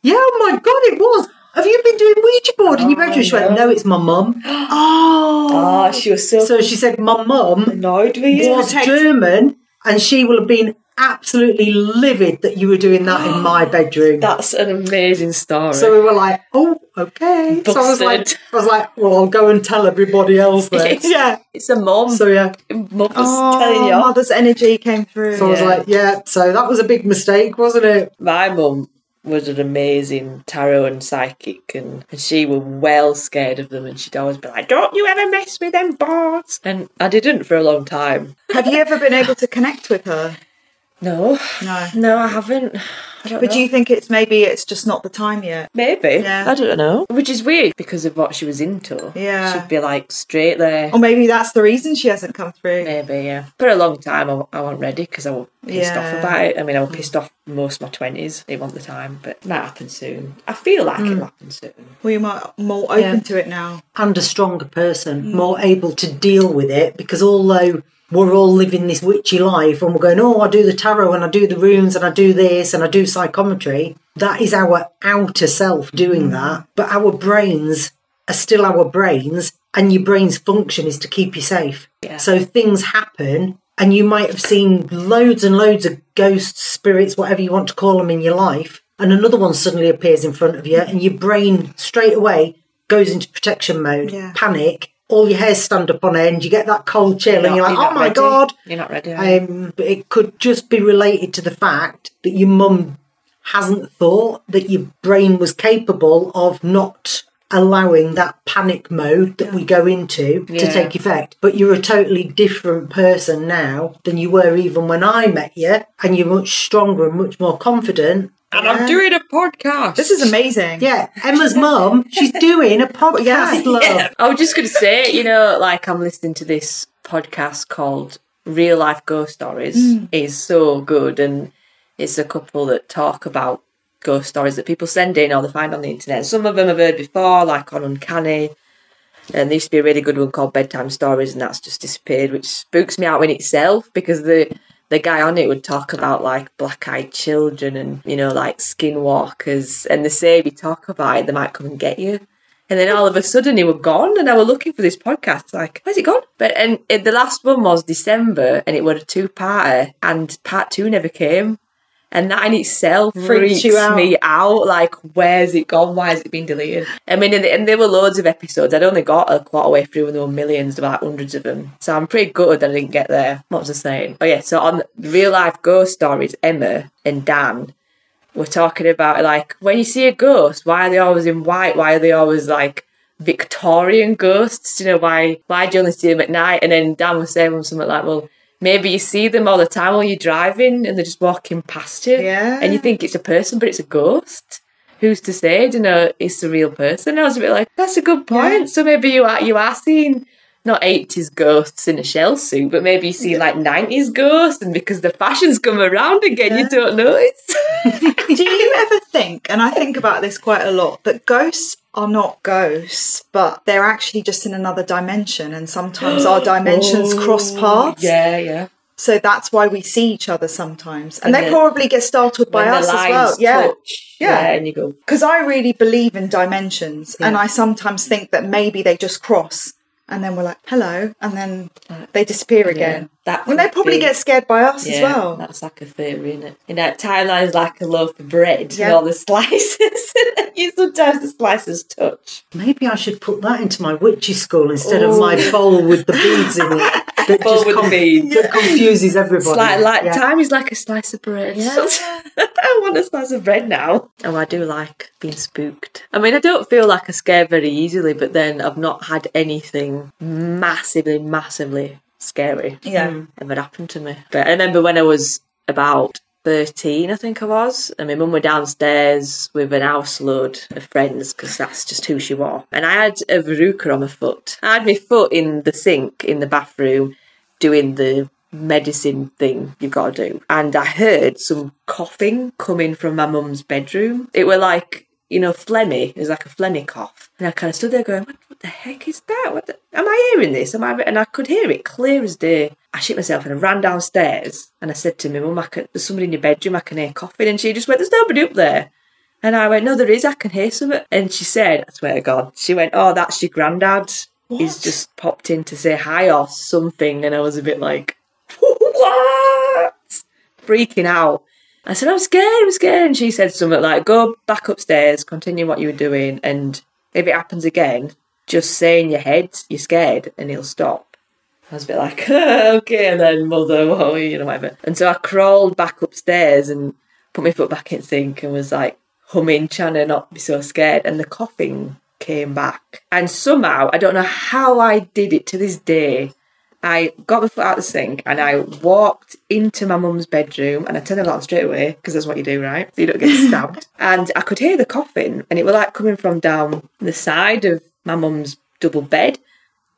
yeah, oh my God, it was. Have you been doing Ouija board in your oh, bedroom? She went, no, it's my mum. <gasps> Oh. Oh, she was so, So she said, my mum annoyed with you. was protect- German and she will have been absolutely livid that you were doing that in my <gasps> bedroom. That's an amazing story. so we were like, oh, okay. So I was like, I was like, well, I'll go and tell everybody else <laughs> then. Yeah. it's a mom. so yeah, Mother's Oh, telling you. mother's energy came through. so I was like, yeah. So that was a big mistake, wasn't it? My mum was an amazing tarot and psychic, and, and she was well scared of them, and she'd always be like, "Don't you ever mess with them boards." And I didn't for a long time. Have you ever been able to connect with her? No, No. no, I haven't. I don't But know. do you think it's maybe it's just not the time yet? Maybe. Yeah. I don't know. Which is weird because of what she was into. Yeah. She'd be like straight there. Or maybe that's the reason she hasn't come through. Maybe, yeah. For a long time, I, I wasn't ready because I was pissed Yeah. off about it. I mean, I was mm. pissed off most of my 20s. It wasn't the time, but it might happen soon. I feel like it'll mm. happen soon. Well, you might more open Yeah. to it now. and a stronger person, mm. more able to deal with it. Because although we're all living this witchy life and we're going, oh, I do the tarot and I do the runes and I do this and I do psychometry, that is our outer self doing mm. that. But our brains are still our brains, and your brain's function is to keep you safe. Yeah. So things happen and you might have seen loads and loads of ghosts, spirits, whatever you want to call them in your life, and another one suddenly appears in front of you, and your brain straight away goes into protection mode, Yeah. panic. All your hair stand up on end. You get that cold chill, and you're like, not "Oh my ready. god!" You're not ready. are you? Um, but it could just be related to the fact that your mum hasn't thought that your brain was capable of not allowing that panic mode that we go into to take effect. But you're a totally different person now than you were even when I met you, and you're much stronger and much more confident. And I'm doing a podcast. This is amazing. Yeah, Emma's mum, she's doing a podcast, Yeah. love. <laughs> Yeah. I was just going to say, you know, like I'm listening to this podcast called Real Life Ghost Stories. Mm. is so good, and it's a couple that talk about ghost stories that people send in or they find on the internet. Some of them I've heard before, like on Uncanny. And there used to be a really good one called Bedtime Stories, and that's just disappeared, which spooks me out in itself because the the guy on it would talk about like black eyed children and you know like skinwalkers, and they say if you talk about it, they might come and get you. And then all of a sudden he were gone, and I were looking for this podcast. Like, where's it gone? But and it, the last one was December, and it was a two-parter, and part two never came. And that in itself Freaks freaks out. me out. Like, where's it gone? Why has it been deleted? I mean, and, and there were loads of episodes. I'd only got a quarter way through, and there were millions, there were like hundreds of them. So I'm pretty good that I didn't get there. What was I saying? Oh yeah. So on real life ghost stories, Emma and Dan we're talking about like when you see a ghost, why are they always in white? Why are they always like Victorian ghosts? You know, why why do you only see them at night? And then Dan was saying something like, Well, maybe you see them all the time while you're driving and they're just walking past you. Yeah. And you think it's a person, but it's a ghost. Who's to say? Do you know it's a real person? I was a bit like, that's a good point. Yeah. So maybe you are you are seeing not 80s ghosts in a shell suit, but maybe you see like 90s ghosts, and because the fashion's come around again, you don't notice. <laughs> Do you ever <laughs> think, and I think about this quite a lot, that ghosts are not ghosts, but they're actually just in another dimension, and sometimes our <gasps> dimensions oh, cross paths. Yeah, yeah. So that's why we see each other sometimes, and, And they probably get startled by us as well. Yeah, touch, Yeah. yeah, and you go, because I really believe in dimensions, and I sometimes think that maybe they just cross, and then we're like, "Hello," and then they disappear again. that And they probably be- get scared by us yeah, as well. That's like a theory, isn't it? You know, timeline's like a loaf of bread Yeah. and all the slices. <laughs> you sometimes the slices touch. Maybe I should put that into my witchy school instead of my bowl with the beads in it. <laughs> That just beads. that confuses everybody. It's like, like Yeah. time is like a slice of bread. Yeah. <laughs> I want a slice of bread now. Oh, I do like being spooked. I mean, I don't feel like I scare very easily, but then I've not had anything massively, massively scary Yeah. ever happened to me. But I remember when I was about 13, I think I was, and my mum were downstairs with an house load of friends because that's just who she was. And I had a verruca on my foot. I had my foot in the sink in the bathroom doing the medicine thing you've got to do. And I heard some coughing coming from my mum's bedroom. It were like, you know, phlegmy. It was like a phlegmy cough. And I kind of stood there going, what, what the heck is that? What the, am I hearing this? Am I? And I could hear it clear as day. I shit myself and I ran downstairs and I said to my mum, I can, there's somebody in your bedroom, I can hear coughing. And she just went, there's nobody up there. And I went, no, there is, I can hear something. And she said, I swear to God, she went, oh, that's your granddad. He's just popped in to say hi or something. And I was a bit like, <laughs> what? Freaking out. I said, I'm scared, I'm scared. And she said something like, go back upstairs, continue what you were doing. And if it happens again, just say in your head you're scared and he'll stop. I was a bit like, <laughs> okay, and then mother, well, you know, whatever. And so I crawled back upstairs and put my foot back in sink and was like humming, trying to not be so scared. And the coughing came back. And somehow, I don't know how I did it to this day. I got my foot out of the sink and I walked into my mum's bedroom and I turned the light on straight away because that's what you do, right? So you don't get <laughs> stabbed. and I could hear the coughing and it was like coming from down the side of my mum's double bed.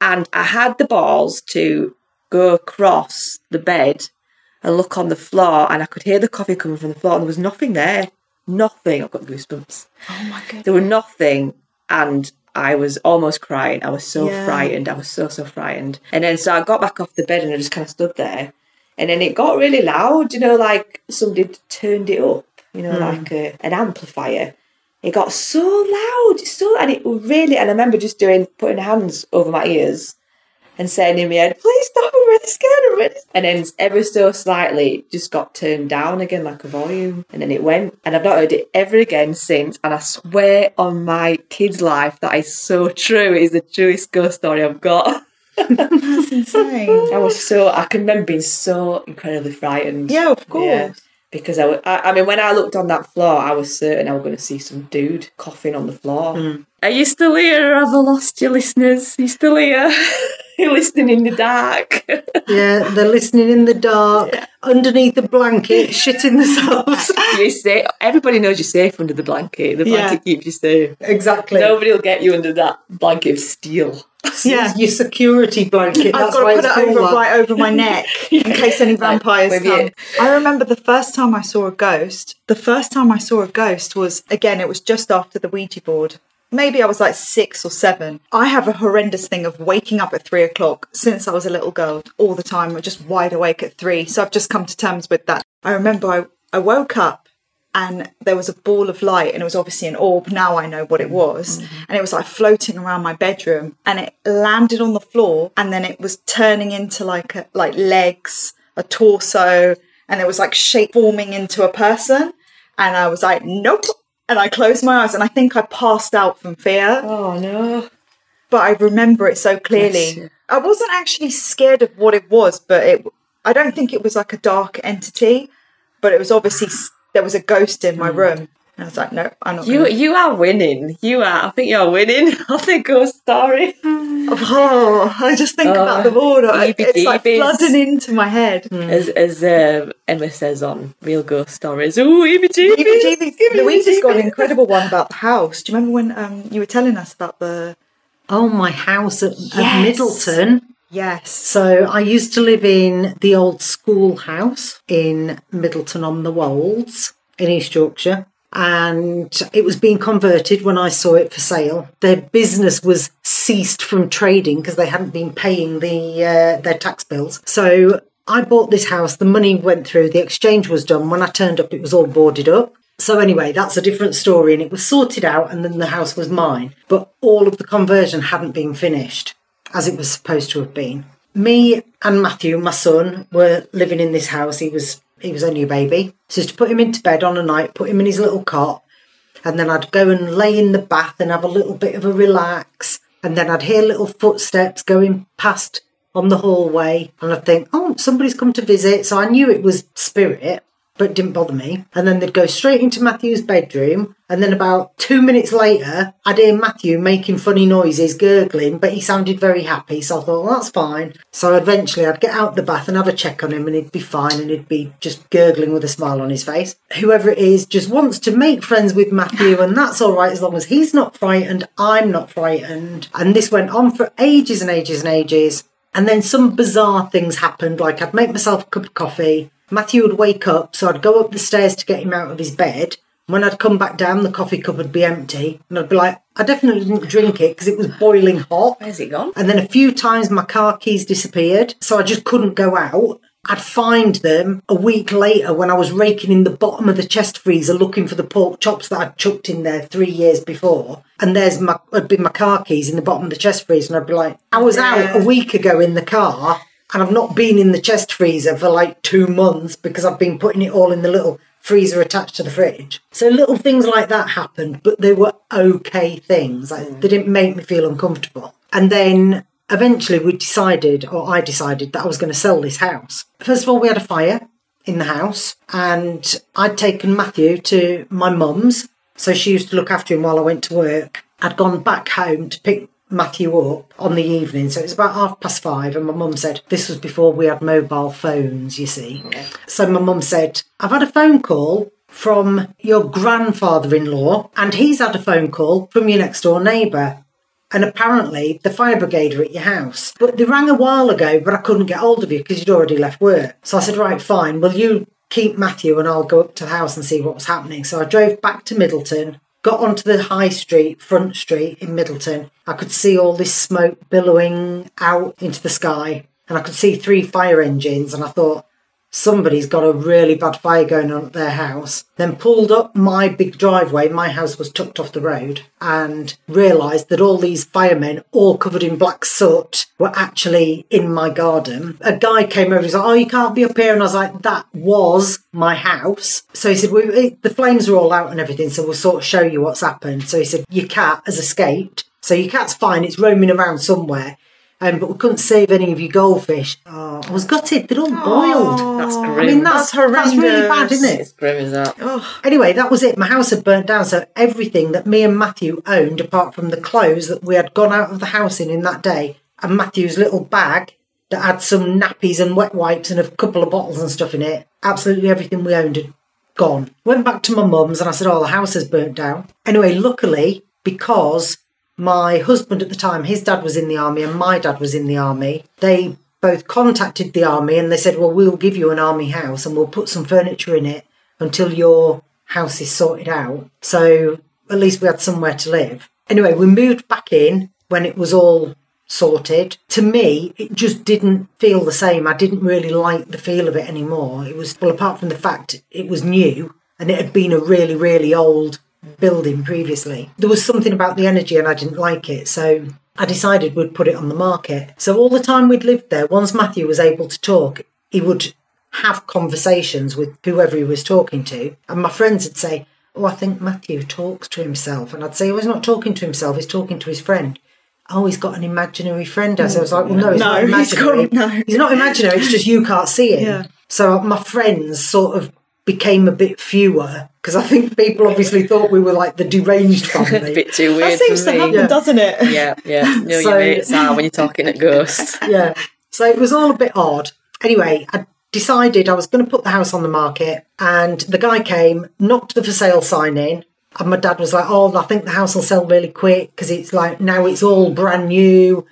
And I had the balls to go across the bed and look on the floor and I could hear the coffee coming from the floor and there was nothing there. Nothing. I've got goosebumps. Oh my god. There were nothing and I was almost crying. I was so Yeah. frightened. I was so, so frightened. And then so I got back off the bed and I just kind of stood there. And then it got really loud, you know, like somebody turned it up, you know, hmm. like a, an amplifier. It got so loud, so and it really and I remember just doing putting hands over my ears and saying in my head, please stop, I'm really scared, I'm really And then ever so slightly, it just got turned down again like a volume. And then it went. And I've not heard it ever again since. And I swear on my kid's life, that is so true. It is the truest ghost story I've got. That's insane. <laughs> I was so, I can remember being so incredibly frightened. Yeah, of course. Yeah. Because I, I, I mean, when I looked on that floor, I was certain I was going to see some dude coughing on the floor. Hmm. Are you still here? Have I lost you, listeners? Are you still here? <laughs> <laughs> Listening in the dark. <laughs> Yeah, they're listening in the dark, underneath the blanket, <laughs> shitting themselves. you safe. Everybody knows you're safe under the blanket. The Yeah. blanket keeps you safe. exactly. Nobody will get you under that blanket of steel. Yeah. Your security blanket. I've That's got to put it over right over my neck in case any vampires come. I remember the first time I saw a ghost. The first time I saw a ghost was again. It was just after the Ouija board. Maybe I was like six or seven. I have a horrendous thing of waking up at three o'clock since I was a little girl all the time. I'm just wide awake at three. So I've just come to terms with that. I remember I, I woke up and there was a ball of light and it was obviously an orb now i know what it was mm-hmm. and it was like floating around my bedroom and it landed on the floor and then it was turning into like a, like legs a torso and it was like shape forming into a person and i was like nope and i closed my eyes and i think i passed out from fear Oh no! but i remember it so clearly you. i wasn't actually scared of what it was but it i don't think it was like a dark entity but it was obviously there was a ghost in my mm. room and i was like no i'm not You gonna- you are winning. You are. I think you're winning on the ghost story. oh i just think about the all heebie it's like flooding into my head As as uh, Emma says on Real Ghost Stories. Ooh, heebie jeebies. Louise's got an incredible one about the house. Do you remember when um, you were telling us about the? Oh, my house at, at Yes. Middleton. Yes. So I used to live in the old schoolhouse in Middleton on the Wolds in East Yorkshire. And it was being converted when I saw it for sale. Their business was ceased from trading because they hadn't been paying the uh, their tax bills. So I bought this house. The money went through. The exchange was done. When I turned up, it was all boarded up. So anyway, that's a different story, and it was sorted out, and then the house was mine. But all of the conversion hadn't been finished as it was supposed to have been. Me and Matthew, my son, were living in this house. He was he was only a baby. So to put him into bed on a night, put him in his little cot, and then I'd go and lay in the bath and have a little bit of a relax. And then I'd hear little footsteps going past on the hallway, and I'd think, oh, somebody's come to visit. So I knew it was spirit, but it didn't bother me. And then they'd go straight into Matthew's bedroom. And then about two minutes later, I'd hear Matthew making funny noises, gurgling, but he sounded very happy. So I thought, well, that's fine. So eventually I'd get out the bath and have a check on him, and he'd be fine, and he'd be just gurgling with a smile on his face. Whoever it is just wants to make friends with Matthew, and that's all right as long as he's not frightened, I'm not frightened. And this went on for ages and ages and ages. And then some bizarre things happened, like I'd make myself a cup of coffee. Matthew would wake up, so I'd go up the stairs to get him out of his bed. When I'd come back down, the coffee cup would be empty. And I'd be like, I definitely didn't drink it because it was boiling hot. Where's it gone? And then a few times my car keys disappeared, so I just couldn't go out. I'd find them a week later when I was raking in the bottom of the chest freezer looking for the pork chops that I'd chucked in there three years before. And there's my had been my car keys in the bottom of the chest freezer, and I'd be like, I was out a week ago in the car, and I've not been in the chest freezer for like two months because I've been putting it all in the little freezer attached to the fridge. So little things like that happened, but they were okay things. Like, They didn't make me feel uncomfortable. And then eventually we decided, or I decided, that I was going to sell this house. First of all, we had a fire in the house, and I'd taken Matthew to my mum's. So she used to look after him while I went to work. I'd gone back home to pick Matthew up on the evening. So it was about half past five, and my mum said, This was before we had mobile phones, you see. So my mum said, I've had a phone call from your grandfather in law, and he's had a phone call from your next door neighbour. And apparently, the fire brigade are at your house. But they rang a while ago, but I couldn't get hold of you because you'd already left work. So I said, Right, fine. Will you keep Matthew and I'll go up to the house and see what was happening? So I drove back to Middleton, got onto the high street, front street in Middleton. I could see all this smoke billowing out into the sky, and I could see three fire engines. And I thought, somebody's got a really bad fire going on at their house. Then pulled up my big driveway, my house was tucked off the road, and realised that all these firemen, all covered in black soot, were actually in my garden. A guy came over was like, Oh, you can't be up here. And I was like, That was my house. So he said, it- The flames are all out and everything, so we'll sort of show you what's happened. So he said, Your cat has escaped. So your cat's fine, it's roaming around somewhere. Um, but we couldn't save any of your goldfish. Oh, I was gutted. They're all boiled. That's grim. I mean, that's, that's, really bad, isn't it? It's grim as that. Anyway, that was it. My house had burnt down, so everything that me and Matthew owned, apart from the clothes that we had gone out of the house in in that day, and Matthew's little bag that had some nappies and wet wipes and a couple of bottles and stuff in it, absolutely everything we owned had gone. Went back to my mum's and I said, Oh, the house has burnt down. Anyway, luckily, because my husband at the time, his dad was in the army and my dad was in the army, they both contacted the army and they said, Well, we'll give you an army house and we'll put some furniture in it until your house is sorted out. So at least we had somewhere to live. Anyway, we moved back in when it was all sorted. To me, it just didn't feel the same. I didn't really like the feel of it anymore. It was, well, apart from the fact it was new and it had been a really, really old building previously, there was something about the energy and I didn't like it. So I decided we'd put it on the market. So all the time we'd lived there, once Matthew was able to talk, he would have conversations with whoever he was talking to. And my friends would say, Oh, I think Matthew talks to himself. And I'd say, Oh, he's not talking to himself, he's talking to his friend. Oh, he's got an imaginary friend. So I was like, Well, no, it's No, not <laughs> he's imaginary. got- no. He's not imaginary, it's just you can't see him. Yeah. So my friends sort of became a bit fewer because I think people obviously thought we were like the deranged family. <laughs> a bit too weird That seems for to me. happen, Yeah. doesn't it? Yeah, yeah. <laughs> You know So- your mates are when you're talking at ghosts. <laughs> yeah. So it was all a bit odd. Anyway, I decided I was going to put the house on the market, and the guy came, knocked the for sale sign in, and my dad was like, "Oh, I think the house will sell really quick because it's like now it's all brand new."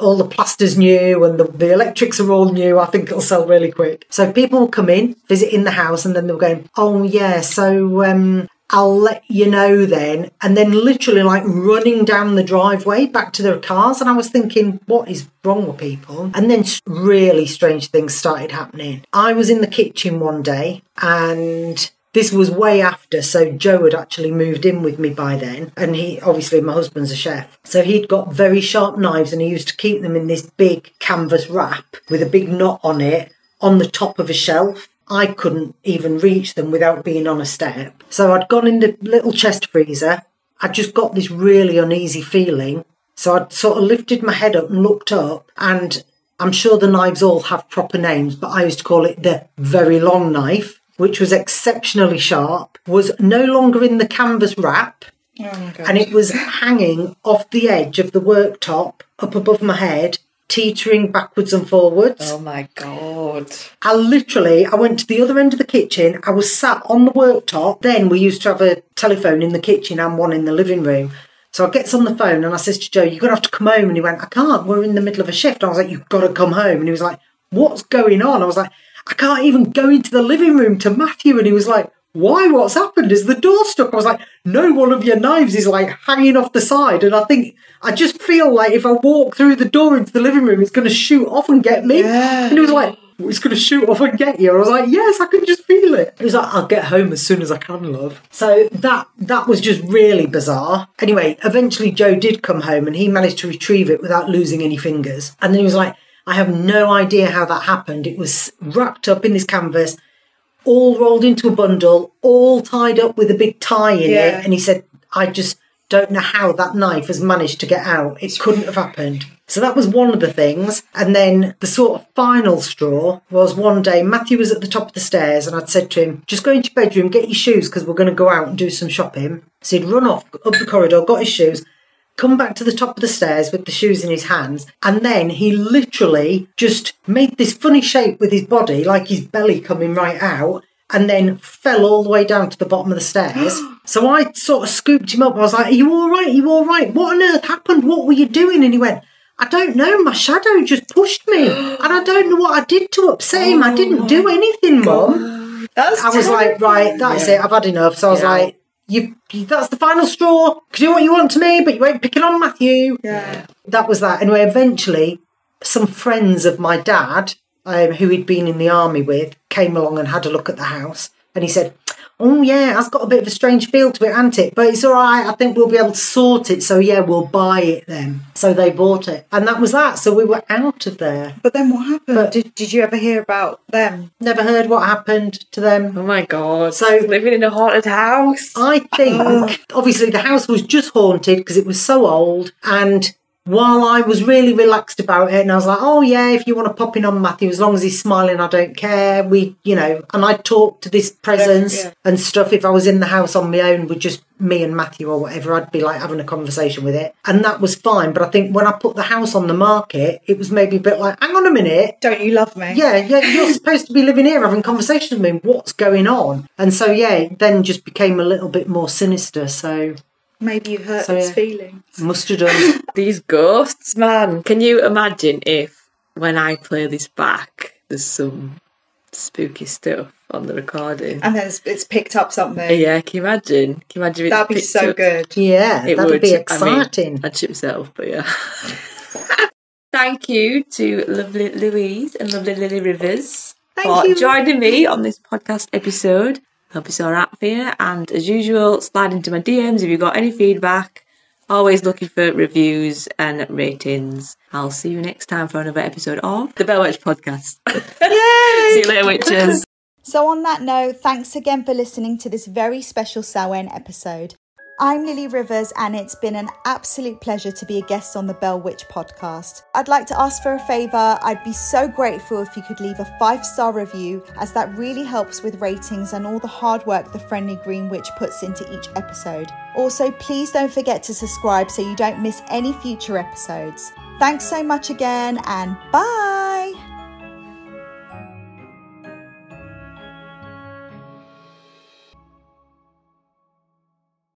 All the plaster's new and the, the electrics are all new. I think it'll sell really quick. So people will come in, visit in the house, and then they're going, Oh, yeah, so um, I'll let you know then. And then literally like running down the driveway back to their cars. And I was thinking, what is wrong with people? And then really strange things started happening. I was in the kitchen one day and this was way after, so Joe had actually moved in with me by then, and he obviously my husband's a chef, so he'd got very sharp knives, and he used to keep them in this big canvas wrap with a big knot on it on the top of a shelf. I couldn't even reach them without being on a step. So I'd gone in the little chest freezer. I just got this really uneasy feeling. So I'd sort of lifted my head up and looked up, and I'm sure the knives all have proper names, but I used to call it the very long knife, which was exceptionally sharp, was no longer in the canvas wrap, oh and it was hanging off the edge of the worktop up above my head, teetering backwards and forwards. Oh my god. I literally, I went to the other end of the kitchen. I was sat on the worktop. Then we used to have a telephone in the kitchen and one in the living room. So I gets on the phone and I says to Joe, "You're gonna have to come home." And he went, "I can't. We're in the middle of a shift." I was like, "You've got to come home." And he was like, "What's going on?" I was like, "I can't even go into the living room to Matthew." And he was like, "Why? What's happened? Is the door stuck?" I was like, "No, one of your knives is like hanging off the side." And I think I just feel like if I walk through the door into the living room, it's going to shoot off and get me. And he was like, it's going to shoot off and get you. I was like, yes, I can just feel it. He was like, I'll get home as soon as I can, love. So that that was just really bizarre. Anyway, eventually Joe did come home and he managed to retrieve it without losing any fingers. And then he was like, I have no idea how that happened. It was wrapped up in this canvas, all rolled into a bundle, all tied up with a big tie in Yeah. it. And he said, I just don't know how that knife has managed to get out. It couldn't have happened. So that was one of the things. And then the sort of final straw was one day Matthew was at the top of the stairs and I'd said to him, just go into your bedroom, get your shoes because we're going to go out and do some shopping. So he'd run off up the corridor, got his shoes, come back to the top of the stairs with the shoes in his hands, and then he literally just made this funny shape with his body, like his belly coming right out, and then fell all the way down to the bottom of the stairs. <gasps> so I sort of scooped him up. I was like, Are you all right? Are you all right? What on earth happened? What were you doing? And he went, I don't know. My shadow just pushed me, <gasps> and I don't know what I did to upset him. I didn't do anything, Mum. That's I was like, right, that's it. I've had enough. So I was Yeah. like, you, you, that's the final straw. You can do what you want to me, but you ain't picking on Matthew. Yeah. That was that. Anyway, eventually, some friends of my dad, um, who he'd been in the army with, came along and had a look at the house. And he said, Oh, yeah, that's got a bit of a strange feel to it, hasn't it? But it's all right. I think we'll be able to sort it. So, yeah, we'll buy it then. So they bought it. And that was that. So we were out of there. But then what happened? But- did, did you ever hear about them? Never heard what happened to them. Oh my god. So- living in a haunted house. I think, oh. obviously, the house was just haunted because it was so old. And while I was really relaxed about it, and I was like, oh, yeah, if you want to pop in on Matthew, as long as he's smiling, I don't care. We, you know, and I'd talk to this presence Yeah. and stuff. If I was in the house on my own with just me and Matthew or whatever, I'd be like having a conversation with it. And that was fine. But I think when I put the house on the market, it was maybe a bit like, hang on a minute. Don't you love me? Yeah, yeah, you're <laughs> supposed to be living here having conversations with me. What's going on? And so, yeah, it then just became a little bit more sinister. So, Maybe you hurt So, its yeah. feelings. must have done. <laughs> These ghosts, man. Can you imagine if when I play this back, there's some spooky stuff on the recording? And then it's, it's picked up something. Yeah, can you imagine? Can you imagine? if That'd be so up? good. Yeah, It that'd would. be I mean, exciting. I'd shit myself, but yeah. <laughs> Thank you to lovely Louise and lovely Lily Rivers Thank for you. joining me on this podcast episode. Hope it's all right for you. And as usual, slide into my DMs if you've got any feedback. Always looking for reviews and ratings. I'll see you next time for another episode of the Bell Witch Podcast. <laughs> see you later, witches. <laughs> So, on that note, thanks again for listening to this very special Samhain episode. I'm Lily Rivers, and it's been an absolute pleasure to be a guest on the Bell Witch podcast. I'd like to ask for a favour. I'd be so grateful if you could leave a five star review, as that really helps with ratings and all the hard work the Friendly Green Witch puts into each episode. Also, please don't forget to subscribe so you don't miss any future episodes. Thanks so much again, and bye!